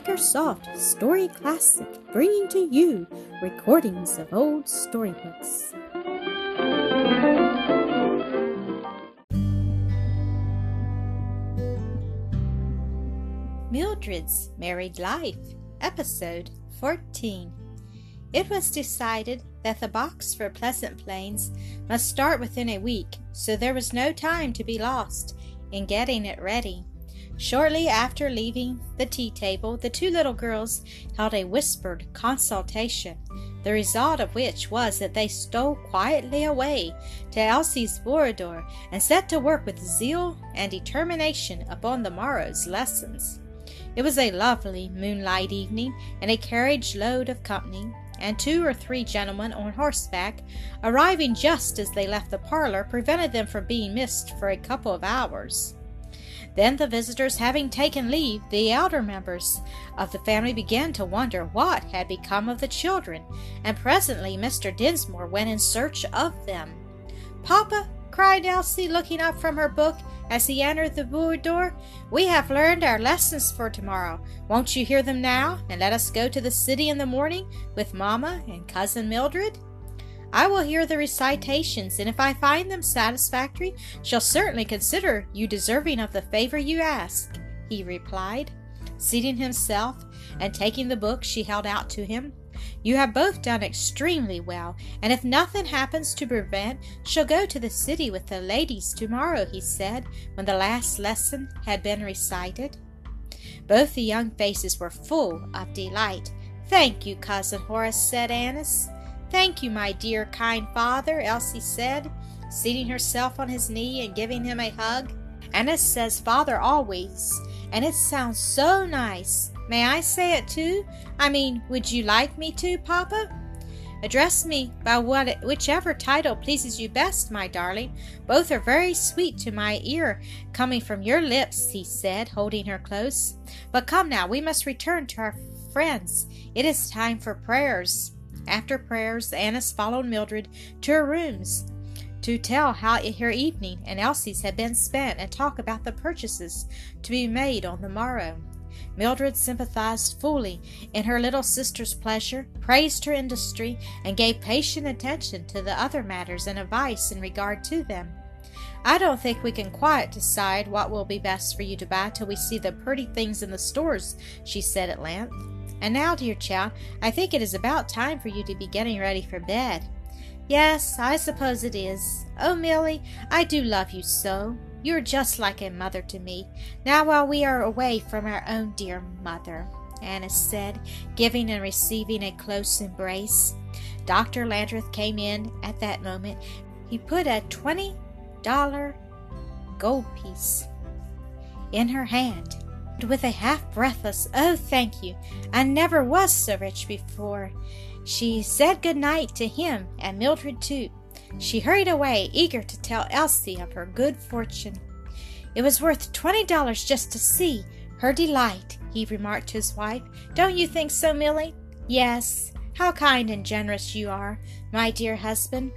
Makersoft Story Classic, bringing to you recordings of old storybooks. Mildred's Married Life, Episode 14. It was decided that the box for Pleasant Plains must start within a week, so there was no time to be lost in getting it ready. Shortly after leaving the tea table, the two little girls held a whispered consultation, the result of which was that they stole quietly away to Elsie's boudoir and set to work with zeal and determination upon the morrow's lessons. It was a lovely moonlight evening, and a carriage load of company and two or three gentlemen on horseback, arriving just as they left the parlor, prevented them from being missed for a couple of hours. Then the visitors having taken leave, the elder members of the family began to wonder what had become of the children, and presently Mr. Dinsmore went in search of them. Papa, cried Elsie, looking up from her book as he entered the boudoir. We have learned our lessons for tomorrow. Won't you hear them now, and let us go to the city in the morning with Mamma and Cousin Mildred? I will hear the recitations, and if I find them satisfactory, shall certainly consider you deserving of the favor you ask, he replied, seating himself and taking the book she held out to him. You have both done extremely well, and if nothing happens to prevent, shall go to the city with the ladies tomorrow, he said, when the last lesson had been recited. Both the young faces were full of delight. Thank you, Cousin Horace, said Annis. Thank you, my dear, kind father, Elsie said, seating herself on his knee and giving him a hug. Annis says father always, and it sounds so nice. May I say it too? I mean, would you like me to, Papa? Address me by what, whichever title pleases you best, my darling. Both are very sweet to my ear, coming from your lips, he said, holding her close. But come now, we must return to our friends. It is time for prayers. After prayers, Annis followed Mildred to her rooms to tell how her evening and Elsie's had been spent and talk about the purchases to be made on the morrow. Mildred sympathized fully in her little sister's pleasure, praised her industry, and gave patient attention to the other matters and advice in regard to them. I don't think we can quite decide what will be best for you to buy till we see the pretty things in the stores, she said at length. And now, dear child, I think it is about time for you to be getting ready for bed. Yes, I suppose it is. Oh, Milly, I do love you so. You're just like a mother to me. Now, while we are away from our own dear mother, Annis said, giving and receiving a close embrace. Dr. Landreth came in at that moment. He put a twenty dollar gold piece in her hand with a half breathless, Oh, thank you. I never was so rich before. She said good night to him and Mildred, too. She hurried away, eager to tell Elsie of her good fortune. It was worth twenty dollars just to see her delight, he remarked to his wife. Don't you think so, Milly? Yes. How kind and generous you are, my dear husband.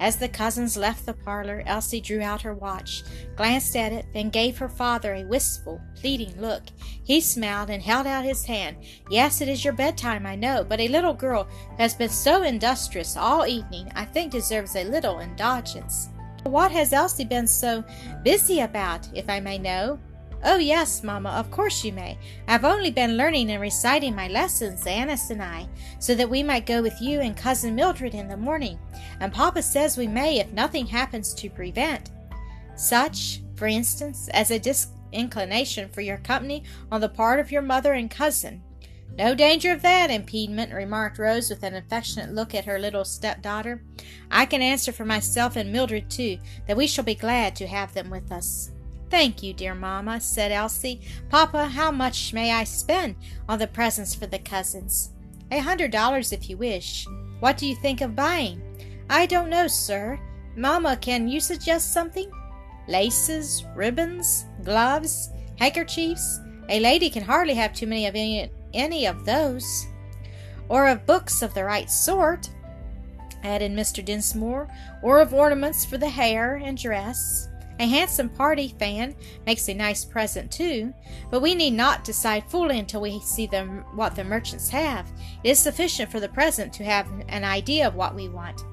As the cousins left the parlor, Elsie drew out her watch, glanced at it, then gave her father a wistful, pleading look. He smiled and held out his hand. Yes, it is your bedtime, I know, but a little girl who has been so industrious all evening, I think deserves a little indulgence. What has Elsie been so busy about, if I may know? Oh, yes, Mamma, of course you may. I've only been learning and reciting my lessons, Annis and I, so that we might go with you and Cousin Mildred in the morning, and Papa says we may if nothing happens to prevent. Such, for instance, as a disinclination for your company on the part of your mother and cousin. No danger of that impediment, remarked Rose with an affectionate look at her little stepdaughter. I can answer for myself and Mildred, too, that we shall be glad to have them with us. Thank you, dear mamma, said Elsie. Papa, how much may I spend on the presents for the cousins? A hundred dollars if you wish. What do you think of buying? I don't know, sir. Mamma, can you suggest something? Laces, ribbons, gloves, handkerchiefs. A lady can hardly have too many of any, any of those. Or of books of the right sort, added Mr. Dinsmore, or of ornaments for the hair and dress. A handsome party fan makes a nice present too, but we need not decide fully until we see the, what the merchants have. It is sufficient for the present to have an idea of what we want.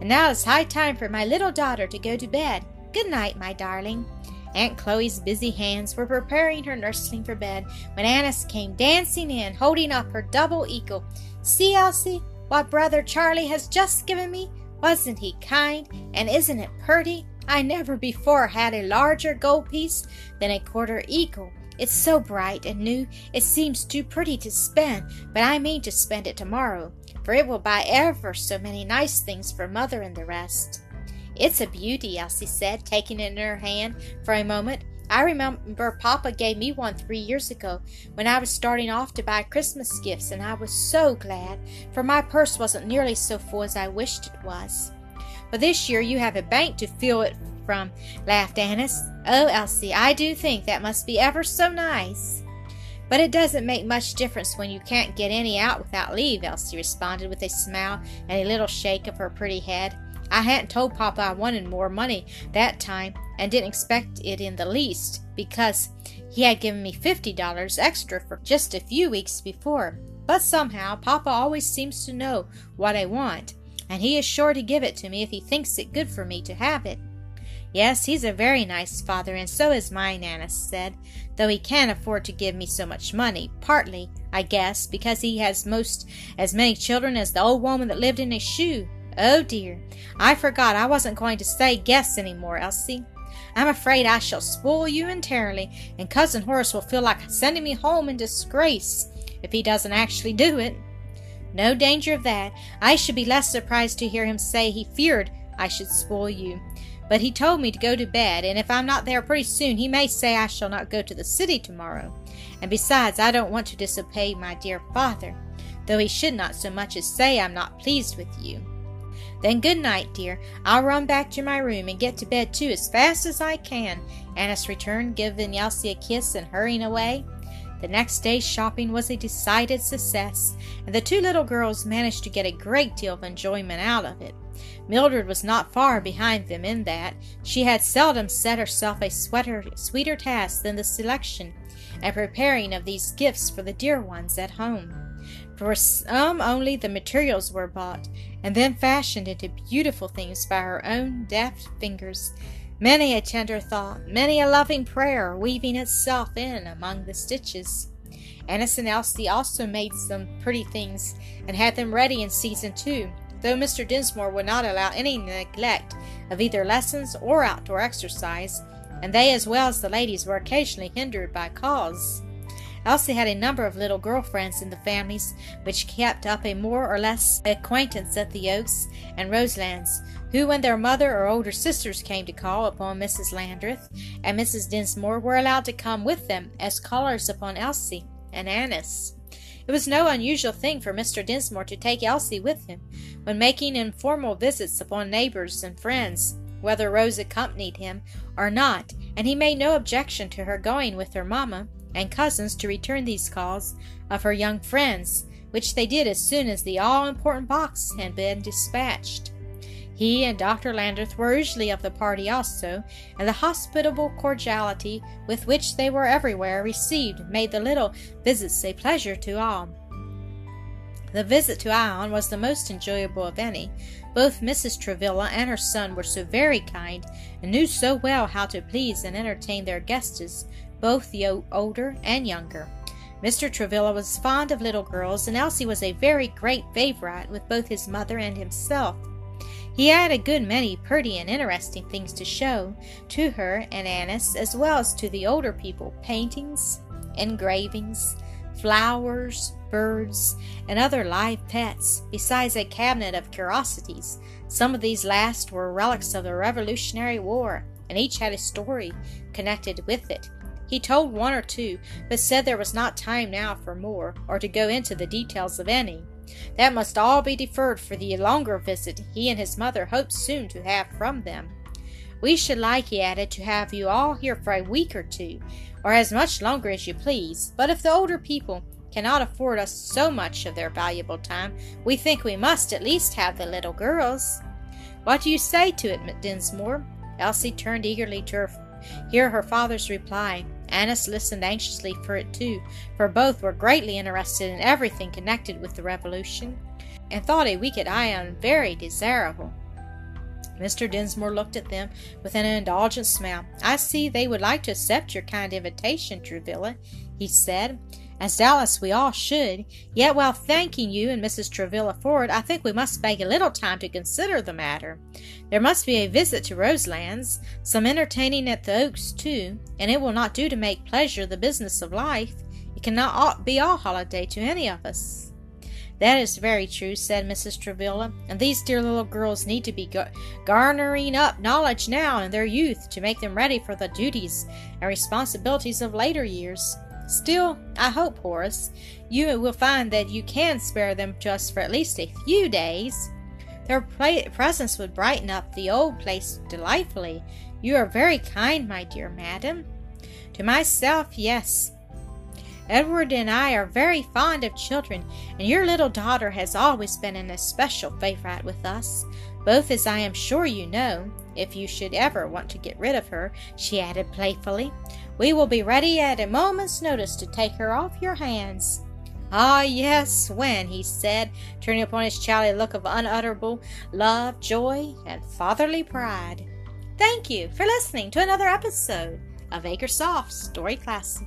And now it's high time for my little daughter to go to bed. Good night, my darling. Aunt Chloe's busy hands were preparing her nursling for bed when Annis came dancing in, holding up her double eagle. See, Elsie, what brother Charlie has just given me? Wasn't he kind? And isn't it pretty? I never before had a larger gold piece than a quarter eagle. It's so bright and new, it seems too pretty to spend, but I mean to spend it tomorrow, for it will buy ever so many nice things for mother and the rest. It's a beauty, Elsie said, taking it in her hand for a moment. I remember Papa gave me one three years ago when I was starting off to buy Christmas gifts, and I was so glad, for my purse wasn't nearly so full as I wished it was. But this year you have a bank to fill it from, laughed Annis. Oh, Elsie, I do think that must be ever so nice. But it doesn't make much difference when you can't get any out without leave, Elsie responded with a smile and a little shake of her pretty head. I hadn't told Papa I wanted more money that time and didn't expect it in the least because he had given me fifty dollars extra for just a few weeks before. But somehow Papa always seems to know what I want, and he is sure to give it to me if he thinks it good for me to have it. Yes, he's a very nice father, and so is mine, Annis said, though he can't afford to give me so much money, partly, I guess, because he has most as many children as the old woman that lived in a shoe. Oh dear, I forgot I wasn't going to say guess any more, Elsie. I'm afraid I shall spoil you entirely, and Cousin Horace will feel like sending me home in disgrace if he doesn't actually do it. No danger of that. I should be less surprised to hear him say he feared I should spoil you. But he told me to go to bed, and if I'm not there pretty soon, he may say I shall not go to the city tomorrow. And besides, I don't want to disobey my dear father, though he should not so much as say I'm not pleased with you. Then good night, dear. I'll run back to my room and get to bed too as fast as I can. Annis returned, giving Elsie a kiss and hurrying away. The next day's shopping was a decided success, and the two little girls managed to get a great deal of enjoyment out of it. Mildred was not far behind them in that she had seldom set herself a sweater, sweeter task than the selection and preparing of these gifts for the dear ones at home. For some only the materials were bought, and then fashioned into beautiful things by her own deft fingers. Many a tender thought, many a loving prayer weaving itself in among the stitches. Annis Elsie also made some pretty things and had them ready in season two, though Mr. Dinsmore would not allow any neglect of either lessons or outdoor exercise, and they as well as the ladies were occasionally hindered by calls. Elsie had a number of little girl friends in the families, which kept up a more or less acquaintance at the Oaks and Roselands, who, when their mother or older sisters came to call upon Mrs. Landreth and Mrs. Dinsmore, were allowed to come with them as callers upon Elsie and Annis. It was no unusual thing for Mr. Dinsmore to take Elsie with him when making informal visits upon neighbors and friends, whether Rose accompanied him or not, and he made no objection to her going with her mamma and cousins to return these calls of her young friends, which they did as soon as the all important box had been dispatched. He and Dr. Landreth were usually of the party also, and the hospitable cordiality with which they were everywhere received made the little visits a pleasure to all. The visit to Ion was the most enjoyable of any. Both Mrs. Travilla and her son were so very kind, and knew so well how to please and entertain their guests both the older and younger. Mr. Travilla was fond of little girls, and Elsie was a very great favorite with both his mother and himself. He had a good many pretty and interesting things to show to her and Annis, as well as to the older people paintings, engravings, flowers, birds, and other live pets, besides a cabinet of curiosities. Some of these last were relics of the Revolutionary War, and each had a story connected with it. He told one or two, but said there was not time now for more, or to go into the details of any. That must all be deferred for the longer visit he and his mother hoped soon to have from them. We should like, he added, to have you all here for a week or two, or as much longer as you please, but if the older people cannot afford us so much of their valuable time, we think we must at least have the little girls. What do you say to it, Dinsmore? Elsie turned eagerly to her, hear her father's reply. Annis listened anxiously for it too, for both were greatly interested in everything connected with the revolution, and thought a week at Ion very desirable. Mr. Dinsmore looked at them with an indulgent smile. I see they would like to accept your kind invitation, Travilla, he said, as doubtless we all should. Yet while thanking you and Mrs. Travilla for it, I think we must beg a little time to consider the matter. There must be a visit to Roselands, some entertaining at the Oaks too, and it will not do to make pleasure the business of life. It cannot be all holiday to any of us. That is very true, said Mrs. Travilla, and these dear little girls need to be garnering up knowledge now in their youth to make them ready for the duties and responsibilities of later years. Still, I hope, Horace, you will find that you can spare them just for at least a few days. Their presence would brighten up the old place delightfully. You are very kind, my dear madam. To myself, yes, Edward and I are very fond of children, and your little daughter has always been an especial favorite with us, both as I am sure you know. If you should ever want to get rid of her, she added playfully, we will be ready at a moment's notice to take her off your hands. Ah, yes, when, he said, turning upon his child a look of unutterable love, joy, and fatherly pride. Thank you for listening to another episode of Acresoft Story Classic.